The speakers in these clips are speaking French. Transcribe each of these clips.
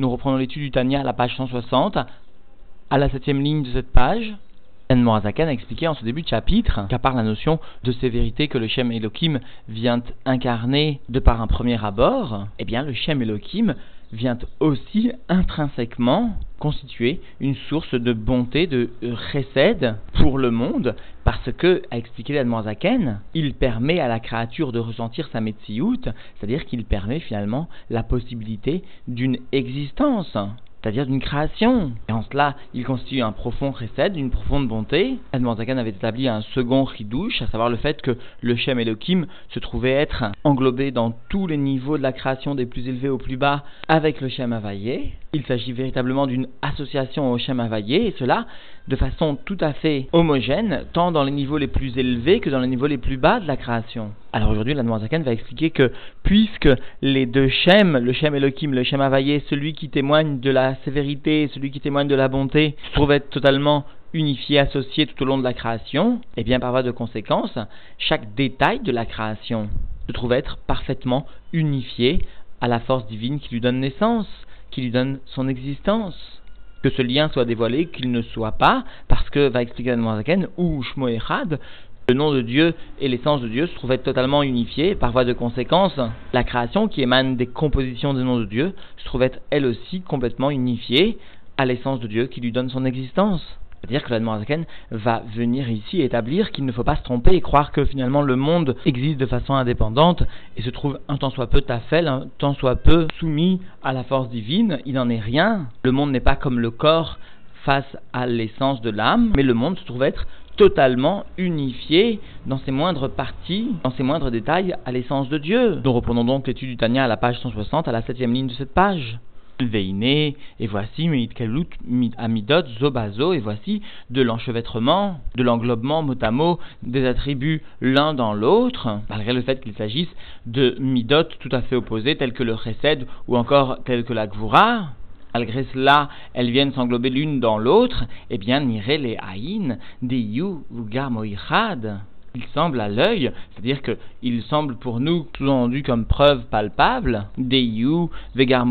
Nous reprenons l'étude du Tania à la page 160, à la septième ligne de cette page. Anne Morazakan a expliqué en ce début de chapitre qu'à part la notion de sévérité que le Shem Elohim vient incarner de par un premier abord, eh bien le Shem Elohim vient aussi intrinsèquement constituer une source de bonté, de recède pour le monde, parce que, a expliqué l'Admorazaken, il permet à la créature de ressentir sa metsiout, c'est-à-dire qu'il permet finalement la possibilité d'une existence c'est-à-dire d'une création. Et en cela, il constitue un profond recède, une profonde bonté. Zakan avait établi un second ridouche, à savoir le fait que le Shem Elohim se trouvait être englobé dans tous les niveaux de la création, des plus élevés aux plus bas, avec le Shem Havayé. Il s'agit véritablement d'une association au Shem Havayé, et cela de façon tout à fait homogène, tant dans les niveaux les plus élevés que dans les niveaux les plus bas de la création. Alors aujourd'hui, la Zakan va expliquer que puisque les deux Shem, le Shem Elohim, le Shem Havayé, celui qui témoigne de la sévérité, celui qui témoigne de la bonté, se trouve être totalement unifié, associé tout au long de la création, et bien par voie de conséquence, chaque détail de la création se trouve être parfaitement unifié à la force divine qui lui donne naissance, qui lui donne son existence que ce lien soit dévoilé, qu'il ne soit pas, parce que, va expliquer Zaken, ou Shmo le nom de Dieu et l'essence de Dieu se trouvaient totalement unifiés. Par voie de conséquence, la création qui émane des compositions des noms de Dieu se trouvait elle aussi complètement unifiée à l'essence de Dieu qui lui donne son existence. C'est-à-dire que l'Admorazaken va venir ici établir qu'il ne faut pas se tromper et croire que finalement le monde existe de façon indépendante et se trouve un tant soit peu tafel, un tant soit peu soumis à la force divine. Il n'en est rien. Le monde n'est pas comme le corps face à l'essence de l'âme, mais le monde se trouve être totalement unifié dans ses moindres parties, dans ses moindres détails à l'essence de Dieu. Nous reprenons donc l'étude du Tania à la page 160, à la septième ligne de cette page. Et voici Amidot, Zobazo, et voici de l'enchevêtrement, de l'englobement mot à mot des attributs l'un dans l'autre, malgré le fait qu'il s'agisse de Midot tout à fait opposés, tels que le Chesed ou encore tels que la Gvura, malgré cela, elles viennent s'englober l'une dans l'autre, eh bien, nire les haïn, des yu moichad. Il semble à l'œil, c'est-à-dire qu'il semble pour nous sous-entendu comme preuve palpable, des yu vegar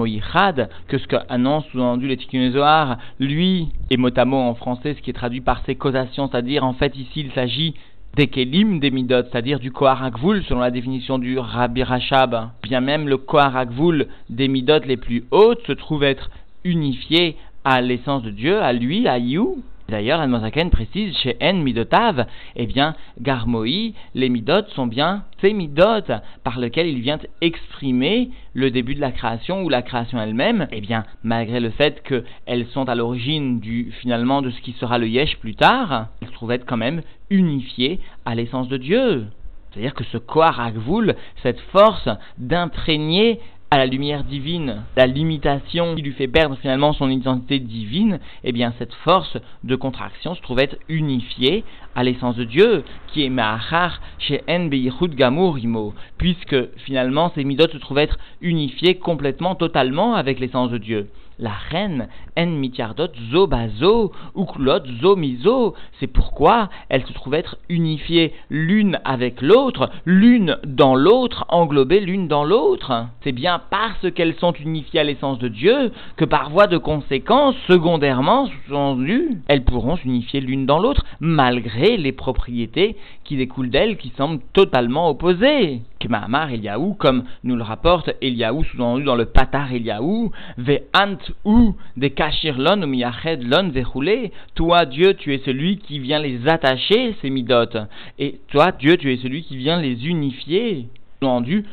que ce qu'annonce sous-entendu les Zohar, lui, et mot à mot en français, ce qui est traduit par ses causations, c'est-à-dire en fait ici il s'agit des kelim des midot, c'est-à-dire du koharakvul selon la définition du Rabbi Rachab. Bien même le koharakvul des les plus hautes se trouve être unifié à l'essence de Dieu, à lui, à You. D'ailleurs, Admozaken précise chez En Midotav, eh bien, Garmoi, les Midot sont bien ces Midot par lesquels il vient exprimer le début de la création ou la création elle-même, eh bien, malgré le fait qu'elles sont à l'origine du, finalement, de ce qui sera le Yesh plus tard, elles se trouvent être quand même unifiées à l'essence de Dieu. C'est-à-dire que ce Koharakvul, cette force d'imprégner à la lumière divine, la limitation qui lui fait perdre finalement son identité divine, eh bien cette force de contraction se trouve être unifiée à l'essence de Dieu, qui est Ma'achar chez En Gamur Imo, puisque finalement ces midot se trouvent être unifiés complètement, totalement avec l'essence de Dieu la reine en mitiardot zo bazo ou klot zo miso. C'est pourquoi elles se trouvent être unifiées l'une avec l'autre, l'une dans l'autre, englobées l'une dans l'autre. C'est bien parce qu'elles sont unifiées à l'essence de Dieu que par voie de conséquence, secondairement, sous-entendu, elles pourront s'unifier l'une dans l'autre malgré les propriétés qui découlent d'elles qui semblent totalement opposées. Eliaou, comme nous le rapporte Eliaou, sous-entendu dans le Patar Eliaou, ve ant ou des kashirlon ou miyached lon vechoulé. Toi, Dieu, tu es celui qui vient les attacher, ces midotes. Et toi, Dieu, tu es celui qui vient les unifier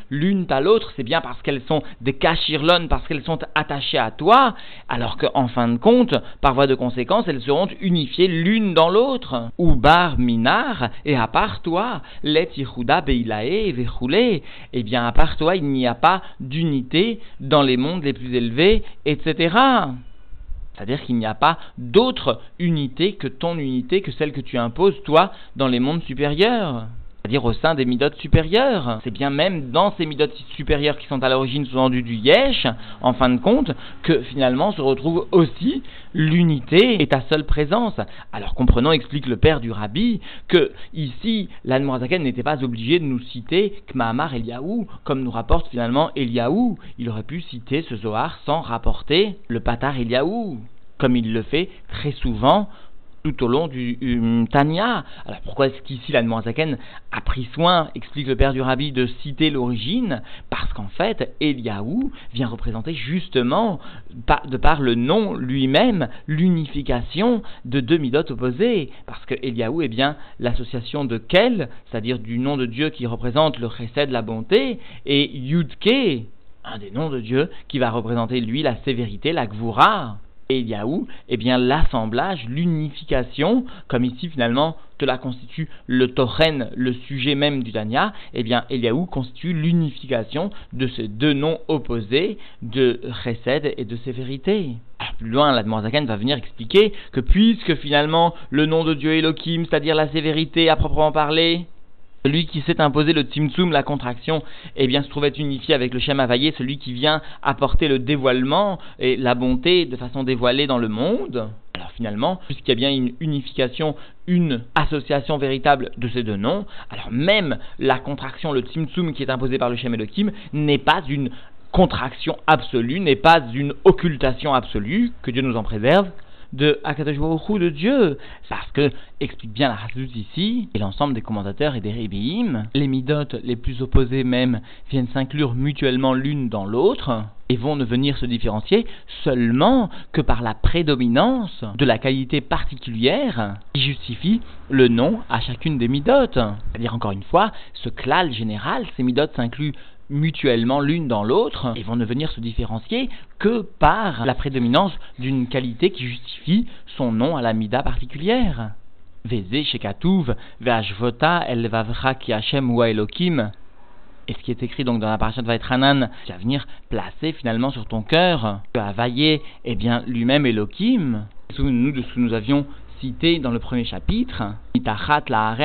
l'une à l'autre, c'est bien parce qu'elles sont des cachirlones, parce qu'elles sont attachées à toi, alors qu'en fin de compte, par voie de conséquence, elles seront unifiées l'une dans l'autre. Ou bar minar, et à part toi, let yihuda beilae vechoulé, eh bien à part toi, il n'y a pas d'unité dans les mondes les plus élevés, etc. C'est-à-dire qu'il n'y a pas d'autre unité que ton unité, que celle que tu imposes, toi, dans les mondes supérieurs. C'est-à-dire au sein des midotes supérieures. C'est bien même dans ces midotes supérieures qui sont à l'origine sous-entendu du yesh, en fin de compte, que finalement se retrouve aussi l'unité et ta seule présence. Alors comprenons, explique le père du rabbi, que ici, l'Anmorazaken n'était pas obligé de nous citer Kmahamar Eliaou, comme nous rapporte finalement Eliaou. Il aurait pu citer ce Zohar sans rapporter le Patar Eliaou, comme il le fait très souvent tout au long du um, Tanya. Alors pourquoi est-ce qu'ici la Zaken a pris soin, explique le père du rabbi, de citer l'origine? Parce qu'en fait, Eliaou vient représenter justement, de par le nom lui-même, l'unification de deux midotes opposées. Parce que Eliaou est bien l'association de Kel, c'est-à-dire du nom de Dieu qui représente le chesed, la bonté, et Yudke, un des noms de Dieu qui va représenter lui la sévérité, la gvura et Eliaou, eh bien l'assemblage, l'unification, comme ici finalement cela constitue le Toren, le sujet même du Tanya, eh bien Eliaou constitue l'unification de ces deux noms opposés de Chesed et de sévérité. plus loin, la Zaken va venir expliquer que puisque finalement le nom de Dieu Elohim, c'est-à-dire la sévérité à proprement parler, celui qui s'est imposé le Tzimtzum, la contraction, eh bien, se trouvait unifié avec le Shem Havayé, celui qui vient apporter le dévoilement et la bonté de façon dévoilée dans le monde. Alors finalement, puisqu'il y a bien une unification, une association véritable de ces deux noms, alors même la contraction, le Tzimtzum qui est imposé par le Shem Elohim, n'est pas une contraction absolue, n'est pas une occultation absolue, que Dieu nous en préserve, de Akadosh de Dieu. Parce que, explique bien la Hassout ici, et l'ensemble des commentateurs et des rébéim, les midotes les plus opposées même viennent s'inclure mutuellement l'une dans l'autre, et vont ne venir se différencier seulement que par la prédominance de la qualité particulière qui justifie le nom à chacune des midotes. C'est-à-dire encore une fois, ce clal général, ces midotes s'incluent mutuellement l'une dans l'autre et vont ne venir se différencier que par la prédominance d'une qualité qui justifie son nom à la mida particulière. El vavra. Et ce qui est écrit donc dans la parasha de Vaitranan, qui va venir placer finalement sur ton cœur que Havaye est bien lui-même Elohim. Souvenons-nous de ce que nous avions cité dans le premier chapitre, Itachat la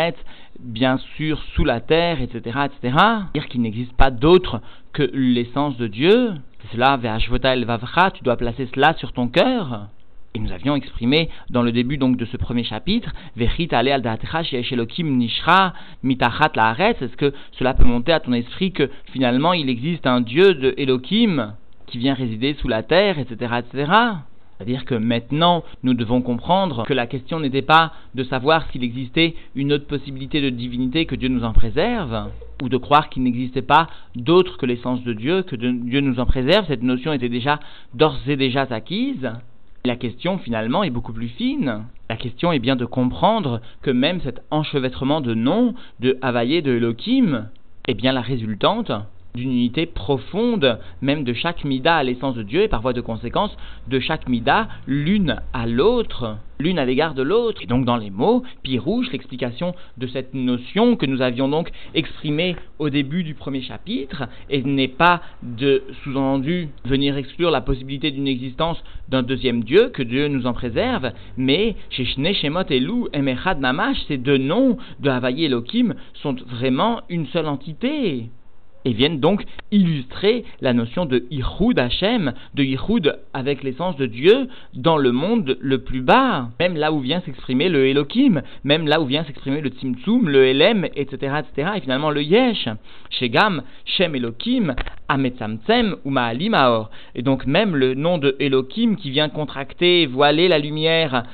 bien sûr sous la terre, etc., etc. Dire qu'il n'existe pas d'autre que l'essence de Dieu. C'est cela, Ve'ashvota el vavra, tu dois placer cela sur ton cœur. Et nous avions exprimé dans le début donc de ce premier chapitre, Vechit ale al nishra mitachat la Est-ce que cela peut monter à ton esprit que finalement il existe un Dieu de Elohim qui vient résider sous la terre, etc., etc. C'est-à-dire que maintenant, nous devons comprendre que la question n'était pas de savoir s'il existait une autre possibilité de divinité que Dieu nous en préserve, ou de croire qu'il n'existait pas d'autre que l'essence de Dieu, que Dieu nous en préserve. Cette notion était déjà d'ores et déjà acquise. La question finalement est beaucoup plus fine. La question est bien de comprendre que même cet enchevêtrement de noms, de Havaïe, de Elohim, est bien la résultante d'une unité profonde, même de chaque mida à l'essence de Dieu, et par voie de conséquence, de chaque mida l'une à l'autre, l'une à l'égard de l'autre. Et donc dans les mots, Pirouche, l'explication de cette notion que nous avions donc exprimée au début du premier chapitre, et n'est pas de sous-entendu venir exclure la possibilité d'une existence d'un deuxième Dieu, que Dieu nous en préserve, mais chez Shemot et Lou, Emechad Namash, ces deux noms de Havaï et Elohim sont vraiment une seule entité et viennent donc illustrer la notion de Ichud Hashem, de Ichud avec l'essence de Dieu dans le monde le plus bas, même là où vient s'exprimer le Elohim, même là où vient s'exprimer le Tzimtzum, le Elem, etc., etc., et finalement le Yesh, Shegam, Shem Elohim, Ametzamtzem ou Ma'alim Et donc même le nom de Elohim qui vient contracter, voiler la lumière,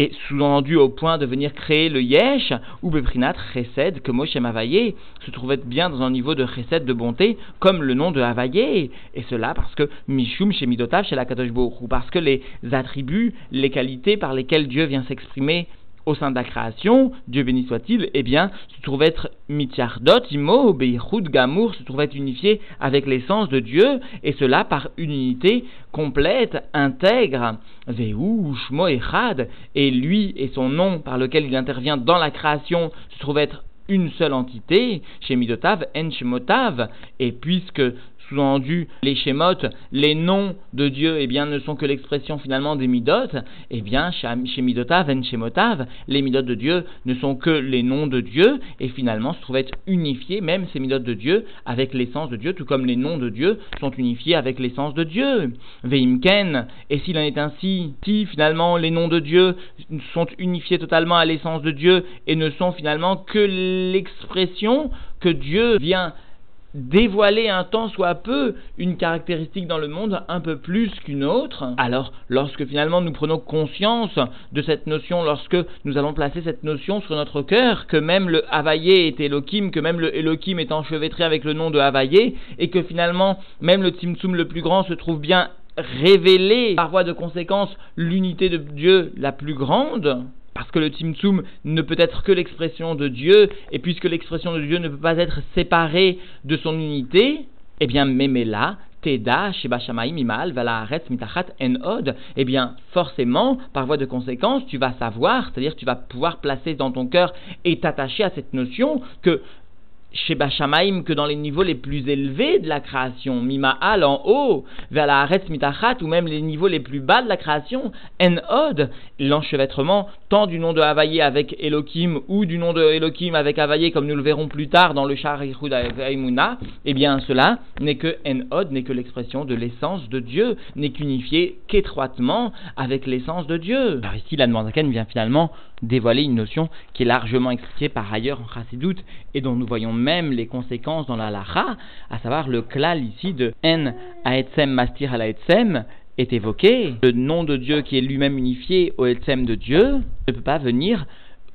et sous-entendu au point de venir créer le yesh, ou beprinat chesed, que Moshe Mavaye se trouvait bien dans un niveau de chesed de bonté, comme le nom de Havaye, et cela parce que Mishum chez Midotav, chez la Kadosh ou parce que les attributs, les qualités par lesquelles Dieu vient s'exprimer au sein de la création, Dieu béni soit-il, eh bien, se trouve être mitjardot, imo, beichud, gamour, se trouve être unifié avec l'essence de Dieu, et cela par une unité complète, intègre, veu, shmo, echad, et lui et son nom par lequel il intervient dans la création se trouve être une seule entité, chez Midotav, et puisque sous-entendu les Shemot, les noms de Dieu, eh bien, ne sont que l'expression finalement des Midot, eh bien, chez Midotav Shemotav, les Midot de Dieu ne sont que les noms de Dieu, et finalement se trouvent unifiés, même ces Midot de Dieu, avec l'essence de Dieu, tout comme les noms de Dieu sont unifiés avec l'essence de Dieu. Veimken, et s'il en est ainsi, si finalement les noms de Dieu sont unifiés totalement à l'essence de Dieu et ne sont finalement que l'expression que Dieu vient dévoiler un temps soit peu une caractéristique dans le monde un peu plus qu'une autre, alors lorsque finalement nous prenons conscience de cette notion, lorsque nous allons placer cette notion sur notre cœur, que même le Havaïe est Elohim, que même le Elohim est enchevêtré avec le nom de Havaïe, et que finalement même le Tzimtzum le plus grand se trouve bien révélé par voie de conséquence l'unité de Dieu la plus grande, parce que le Tzimtzum ne peut être que l'expression de Dieu, et puisque l'expression de Dieu ne peut pas être séparée de son unité, eh bien, Memela, Teda, Sheba Imal, Valaharetz, Mitachat, En eh bien, forcément, par voie de conséquence, tu vas savoir, c'est-à-dire tu vas pouvoir placer dans ton cœur et t'attacher à cette notion que chez Bachamaim que dans les niveaux les plus élevés de la création, Mima'al en haut, vers la Haaretz Mitachat, ou même les niveaux les plus bas de la création, En Od, l'enchevêtrement tant du nom de Havaïe avec Elohim ou du nom de Elohim avec Havaïe, comme nous le verrons plus tard dans le Shar Aimuna, eh bien cela n'est que En Od, n'est que l'expression de l'essence de Dieu, n'est qu'unifié qu'étroitement avec l'essence de Dieu. Alors ici, la vient finalement dévoiler une notion qui est largement expliquée par ailleurs en Chassidut et dont nous voyons même les conséquences dans la Lacha, à savoir le klal ici de En Aetzem Mastir al est évoqué. Le nom de Dieu qui est lui-même unifié au Etzem de Dieu ne peut pas venir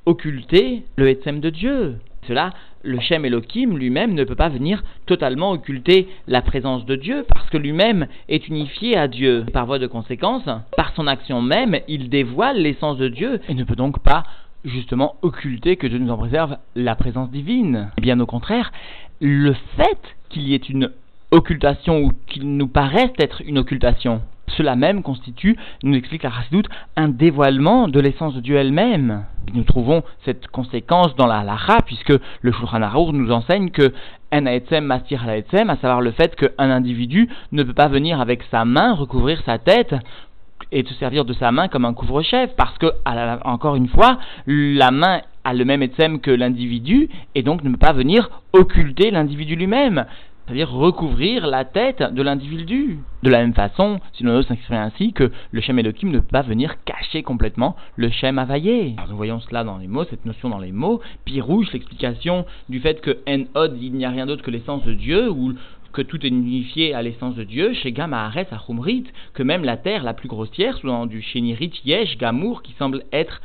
occulter le Etzem de Dieu. Cela, le Shem Elohim lui-même ne peut pas venir totalement occulter la présence de Dieu parce que lui-même est unifié à Dieu. Par voie de conséquence, par son action même, il dévoile l'essence de Dieu et ne peut donc pas justement occulter que Dieu nous en préserve la présence divine. Bien au contraire, le fait qu'il y ait une occultation ou qu'il nous paraisse être une occultation, cela même constitue, nous explique la Chassidoute, un dévoilement de l'essence de Dieu elle-même. Nous trouvons cette conséquence dans la halakha, puisque le Shulchan Arour nous enseigne que en aetzem mastir à savoir le fait qu'un individu ne peut pas venir avec sa main recouvrir sa tête et se servir de sa main comme un couvre-chef, parce que, encore une fois, la main a le même etzem que l'individu, et donc ne peut pas venir occulter l'individu lui-même c'est-à-dire recouvrir la tête de l'individu. De la même façon, si l'on s'exprimer ainsi, que le Shem Elohim ne peut pas venir cacher complètement le Shem Availlé. nous voyons cela dans les mots, cette notion dans les mots. Pirouche, l'explication du fait que En Od, il n'y a rien d'autre que l'essence de Dieu, ou que tout est unifié à l'essence de Dieu, chez Gamma Ares Achumrit, que même la terre la plus grossière, sous du Shenirit Yesh Gamour, qui semble être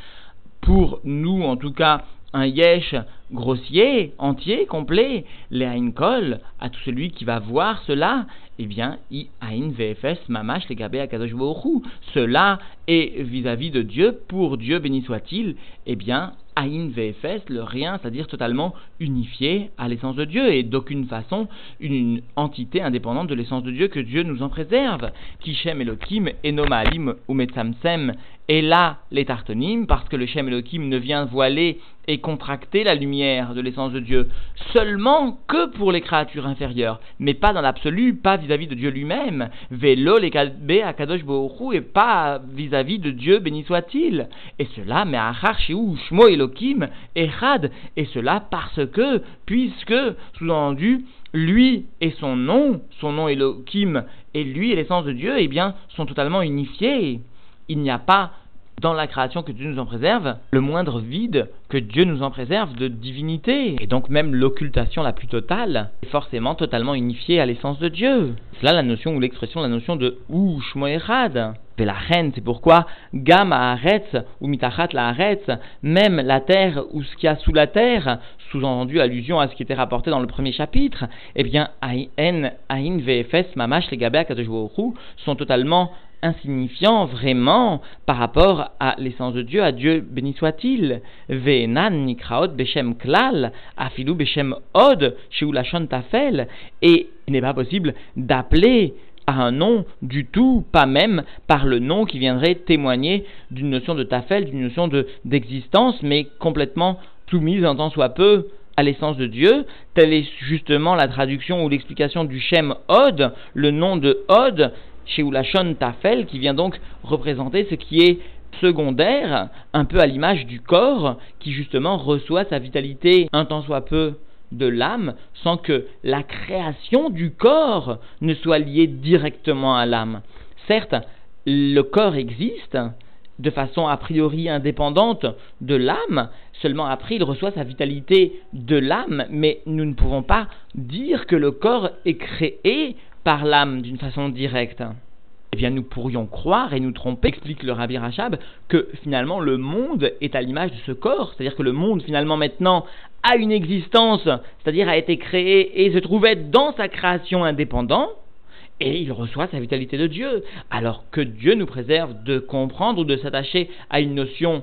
pour nous en tout cas un yesh grossier, entier, complet, les kol, à tout celui qui va voir cela, eh bien, i ain vfs mamash gabé akadosh Cela est vis-à-vis de Dieu, pour Dieu béni soit-il, eh bien, ain vfs, le rien, c'est-à-dire totalement unifié à l'essence de Dieu, et d'aucune façon une entité indépendante de l'essence de Dieu que Dieu nous en préserve. Kishem Elohim, Enomalim ou Metzamsem, et là les tartonim, parce que le Shem Elohim ne vient voiler et contracter la lumière de l'essence de Dieu seulement que pour les créatures inférieures, mais pas dans l'absolu, pas vis-à-vis de Dieu lui-même. Vélo les à Kadosh et pas vis-à-vis de Dieu, béni soit-il. Et cela, mais achar shmo Elohim echad, et cela parce que, puisque, sous-entendu, lui et son nom, son nom Elohim, et lui et l'essence de Dieu, eh bien, sont totalement unifiés. Il n'y a pas dans la création que Dieu nous en préserve, le moindre vide que Dieu nous en préserve de divinité. Et donc même l'occultation la plus totale est forcément totalement unifiée à l'essence de Dieu. C'est là la notion ou l'expression, la notion de ou shmoerad. la reine, c'est pourquoi Gam Haaretz ou Mitachat la même la terre ou ce qu'il y a sous la terre, sous-entendu allusion à ce qui était rapporté dans le premier chapitre, eh bien, Aïn, Aïn, VFS, Mamash, les Gabé, sont totalement insignifiant vraiment par rapport à l'essence de Dieu, à Dieu béni soit-il. Ve'enan nikraot beshem klal, afilu beshem od, tafel, et il n'est pas possible d'appeler à un nom du tout, pas même par le nom qui viendrait témoigner d'une notion de tafel, d'une notion de, d'existence, mais complètement soumise en tant soit peu à l'essence de Dieu. Telle est justement la traduction ou l'explication du Shem Od, le nom de Od, chez Ulashon Tafel, qui vient donc représenter ce qui est secondaire, un peu à l'image du corps, qui justement reçoit sa vitalité un tant soit peu de l'âme, sans que la création du corps ne soit liée directement à l'âme. Certes, le corps existe de façon a priori indépendante de l'âme, seulement après il reçoit sa vitalité de l'âme, mais nous ne pouvons pas dire que le corps est créé par l'âme d'une façon directe. Eh bien, nous pourrions croire et nous tromper, explique le Rabbi Rachab, que finalement le monde est à l'image de ce corps, c'est-à-dire que le monde finalement maintenant a une existence, c'est-à-dire a été créé et se trouvait dans sa création indépendante, et il reçoit sa vitalité de Dieu. Alors que Dieu nous préserve de comprendre ou de s'attacher à une notion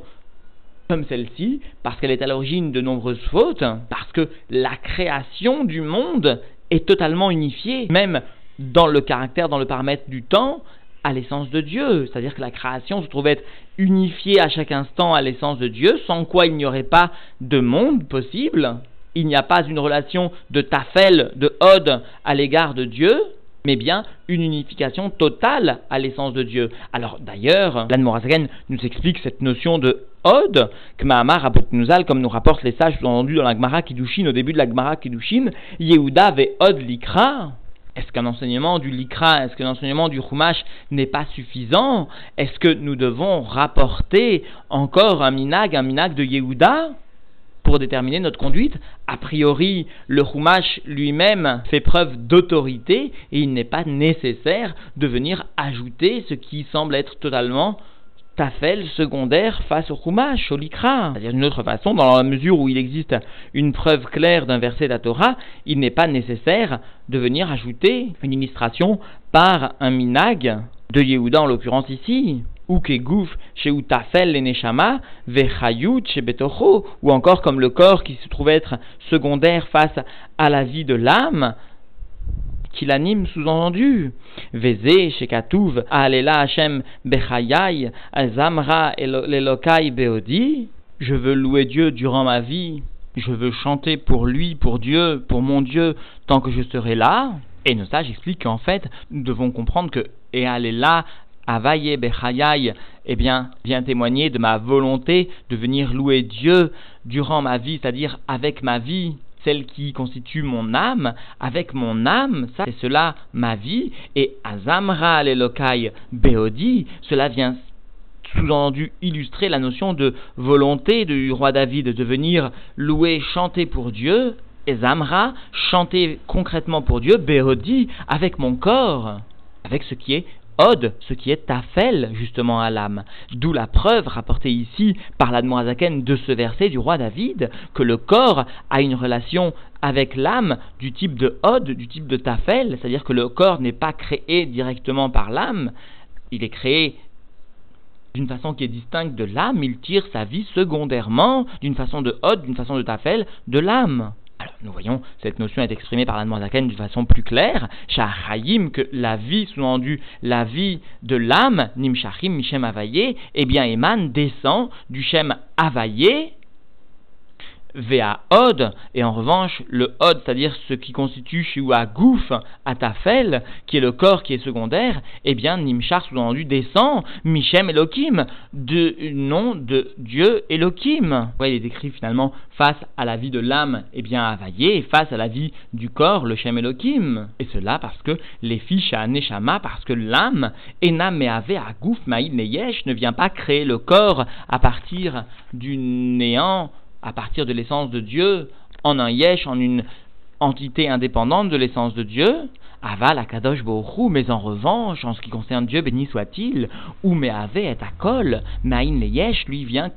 comme celle-ci, parce qu'elle est à l'origine de nombreuses fautes, parce que la création du monde est totalement unifiée, même dans le caractère, dans le paramètre du temps, à l'essence de Dieu. C'est-à-dire que la création se trouve être unifiée à chaque instant à l'essence de Dieu, sans quoi il n'y aurait pas de monde possible. Il n'y a pas une relation de tafel, de od à l'égard de Dieu, mais bien une unification totale à l'essence de Dieu. Alors d'ailleurs, l'Anne nous explique cette notion de Od, que Mahamar Nuzal, comme nous rapportent les sages entendus dans la Gemara Kiddushin, au début de la Gemara Kiddushin, Yehuda ve Od Likra. Est-ce qu'un enseignement du Likra, est-ce qu'un enseignement du Chumash n'est pas suffisant? Est-ce que nous devons rapporter encore un minag, un minag de Yehuda pour déterminer notre conduite? A priori, le Chumash lui-même fait preuve d'autorité et il n'est pas nécessaire de venir ajouter ce qui semble être totalement tafel secondaire face au Chumash, au. C'est-à-dire d'une autre façon, dans la mesure où il existe une preuve claire d'un verset de la Torah, il n'est pas nécessaire de venir ajouter une illustration par un minag de Yehuda en l'occurrence ici ou kegouf chez Utafel les Vechayut chez Betocho, ou encore comme le corps qui se trouve être secondaire face à la vie de l'âme, qui l'anime sous-entendu. Veze chez Katouv, Alela Hashem Bechayai, Azamra Lelokai Beodi, je veux louer Dieu durant ma vie, je veux chanter pour lui, pour Dieu, pour mon Dieu, tant que je serai là. Et nos sages expliquent qu'en fait, nous devons comprendre que et aller là Avaye Bechayai, eh bien, vient témoigner de ma volonté de venir louer Dieu durant ma vie, c'est-à-dire avec ma vie, celle qui constitue mon âme, avec mon âme, ça c'est cela ma vie, et Azamra Lelokai Beodi, cela vient sous-entendu illustrer la notion de volonté du roi David de venir louer, chanter pour Dieu, et Zamra, chanter concrètement pour Dieu, Beodi, avec mon corps, avec ce qui est Od, ce qui est tafel justement à l'âme. D'où la preuve rapportée ici par la de ce verset du roi David, que le corps a une relation avec l'âme du type de Od, du type de tafel, c'est-à-dire que le corps n'est pas créé directement par l'âme, il est créé d'une façon qui est distincte de l'âme, il tire sa vie secondairement d'une façon de Od, d'une façon de tafel, de l'âme. Nous voyons, cette notion est exprimée par la Zaken d'une façon plus claire. Shahayim, que la vie, sous-entendu, la vie de l'âme, Nimshachim, Mishem Avaye, eh bien, émane, descend du Shem Avaye, Vea Od, et en revanche, le Od, c'est-à-dire ce qui constitue à Gouf, à Tafel, qui est le corps qui est secondaire, eh bien, Nimchar, sous-entendu, descend, Michem Elohim, de nom de Dieu Elohim. Ouais, il est décrit finalement face à la vie de l'âme, eh bien, Availlé, et face à la vie du corps, le Shem Elohim. Et cela parce que les fiches à Neshama, parce que l'âme, Enam Meave à Gouf, Maïd Neyesh, ne vient pas créer le corps à partir du néant, à partir de l'essence de Dieu, en un yesh, en une entité indépendante de l'essence de Dieu, aval akadosh bohu, mais en revanche, en ce qui concerne Dieu, béni soit-il, ou meave et akol, maïn le yesh, lui vient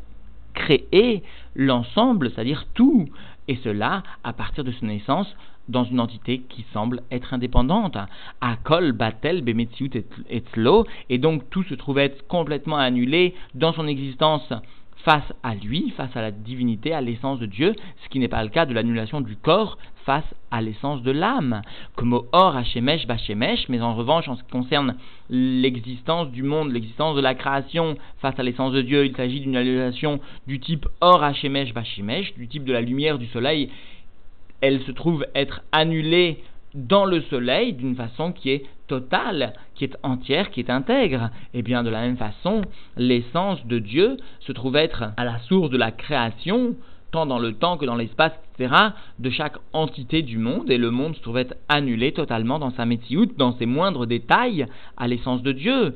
créer l'ensemble, c'est-à-dire tout, et cela à partir de son essence dans une entité qui semble être indépendante. Akol, Batel, Bemetziut et Tzlo, et donc tout se trouve être complètement annulé dans son existence face à lui, face à la divinité, à l'essence de Dieu, ce qui n'est pas le cas de l'annulation du corps face à l'essence de l'âme. Comme au Or Hashemesh Bashemesh, mais en revanche, en ce qui concerne l'existence du monde, l'existence de la création face à l'essence de Dieu, il s'agit d'une annulation du type Or Hashemesh Bashemesh, du type de la lumière du soleil elle se trouve être annulée dans le soleil d'une façon qui est totale, qui est entière, qui est intègre. Et bien de la même façon, l'essence de Dieu se trouve être à la source de la création, tant dans le temps que dans l'espace, etc., de chaque entité du monde, et le monde se trouve être annulé totalement dans sa métiout, dans ses moindres détails, à l'essence de Dieu.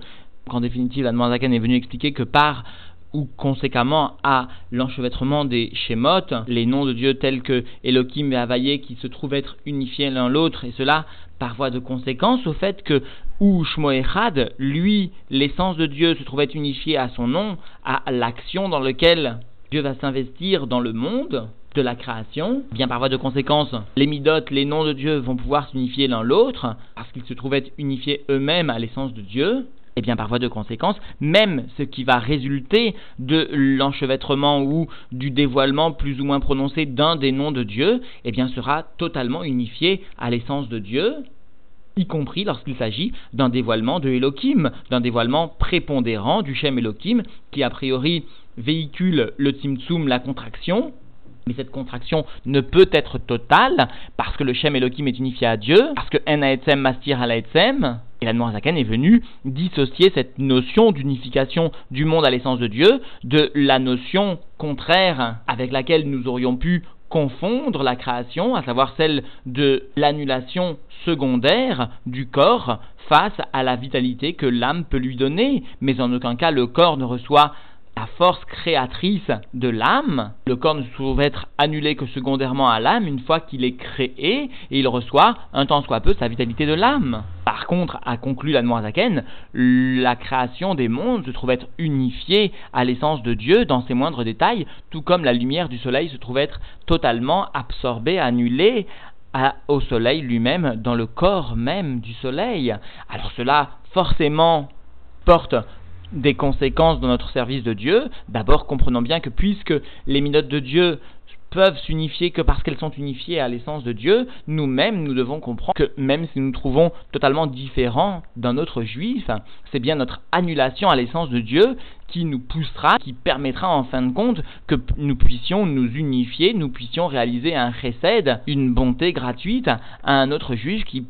En définitive, la est venu expliquer que par ou conséquemment à l'enchevêtrement des Shemot, les noms de Dieu tels que Elohim et Havaïe qui se trouvent être unifiés l'un l'autre, et cela par voie de conséquence au fait que ou Shmoechad, lui, l'essence de Dieu se trouve être unifiée à son nom, à l'action dans laquelle Dieu va s'investir dans le monde de la création, bien par voie de conséquence, les midotes, les noms de Dieu vont pouvoir s'unifier l'un l'autre, parce qu'ils se trouvent être unifiés eux-mêmes à l'essence de Dieu, et bien par voie de conséquence, même ce qui va résulter de l'enchevêtrement ou du dévoilement plus ou moins prononcé d'un des noms de Dieu, eh bien sera totalement unifié à l'essence de Dieu, y compris lorsqu'il s'agit d'un dévoilement de Elohim, d'un dévoilement prépondérant du Shem Elohim, qui a priori véhicule le Tzimtzum, la contraction, mais cette contraction ne peut être totale parce que le Shem Elohim est unifié à Dieu, parce que En Haetzem Mastir Halaetzem, et la Noirzaken est venue dissocier cette notion d'unification du monde à l'essence de Dieu de la notion contraire avec laquelle nous aurions pu confondre la création, à savoir celle de l'annulation secondaire du corps face à la vitalité que l'âme peut lui donner, mais en aucun cas le corps ne reçoit la force créatrice de l'âme. Le corps ne se trouve être annulé que secondairement à l'âme une fois qu'il est créé et il reçoit un tant soit peu sa vitalité de l'âme. Par contre, a conclu la Noirzaken, la création des mondes se trouve être unifiée à l'essence de Dieu dans ses moindres détails, tout comme la lumière du soleil se trouve être totalement absorbée, annulée au soleil lui-même, dans le corps même du soleil. Alors cela, forcément, porte des conséquences dans notre service de Dieu, d'abord comprenons bien que puisque les minutes de Dieu peuvent s'unifier que parce qu'elles sont unifiées à l'essence de Dieu, nous-mêmes, nous devons comprendre que même si nous nous trouvons totalement différents d'un autre juif, c'est bien notre annulation à l'essence de Dieu qui nous poussera, qui permettra en fin de compte que nous puissions nous unifier, nous puissions réaliser un chesed, une bonté gratuite à un autre juif qui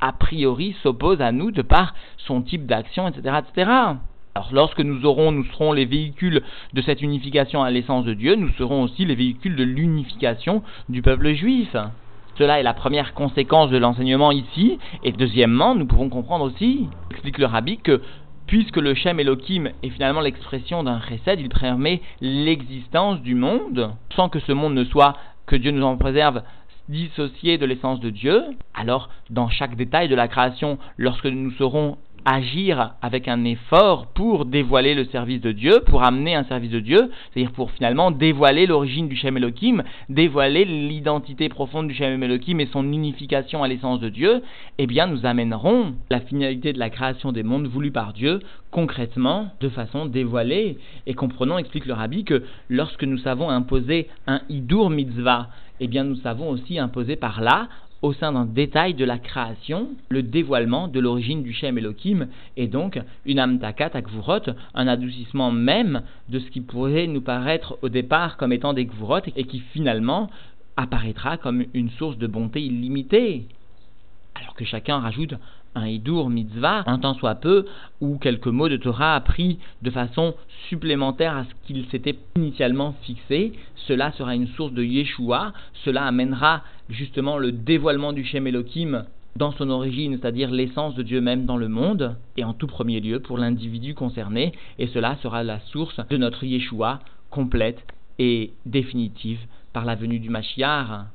a priori s'oppose à nous de par son type d'action, etc., etc. Alors lorsque nous aurons, nous serons les véhicules de cette unification à l'essence de Dieu, nous serons aussi les véhicules de l'unification du peuple juif. Cela est la première conséquence de l'enseignement ici. Et deuxièmement, nous pouvons comprendre aussi, explique le rabbi, que puisque le Shem Elohim est finalement l'expression d'un chesed, il permet l'existence du monde, sans que ce monde ne soit, que Dieu nous en préserve, dissocié de l'essence de Dieu, alors dans chaque détail de la création, lorsque nous serons agir avec un effort pour dévoiler le service de Dieu, pour amener un service de Dieu, c'est-à-dire pour finalement dévoiler l'origine du Shem Elohim, dévoiler l'identité profonde du Shem Elohim et son unification à l'essence de Dieu, eh bien nous amènerons la finalité de la création des mondes voulue par Dieu concrètement, de façon dévoilée. Et comprenons, explique le rabbi, que lorsque nous savons imposer un Hidur Mitzvah, eh bien nous savons aussi imposer par là au sein d'un détail de la création, le dévoilement de l'origine du Shem Elohim, et donc une amtakat akvurot, un adoucissement même de ce qui pourrait nous paraître au départ comme étant des gvurot, et qui finalement apparaîtra comme une source de bonté illimitée. Alors que chacun rajoute un hidur mitzvah, un temps soit peu, ou quelques mots de Torah appris de façon supplémentaire à ce qu'il s'était initialement fixé, cela sera une source de Yeshua, cela amènera justement le dévoilement du Shem Elohim dans son origine, c'est-à-dire l'essence de Dieu même dans le monde, et en tout premier lieu pour l'individu concerné, et cela sera la source de notre Yeshua complète et définitive par la venue du Mashiach.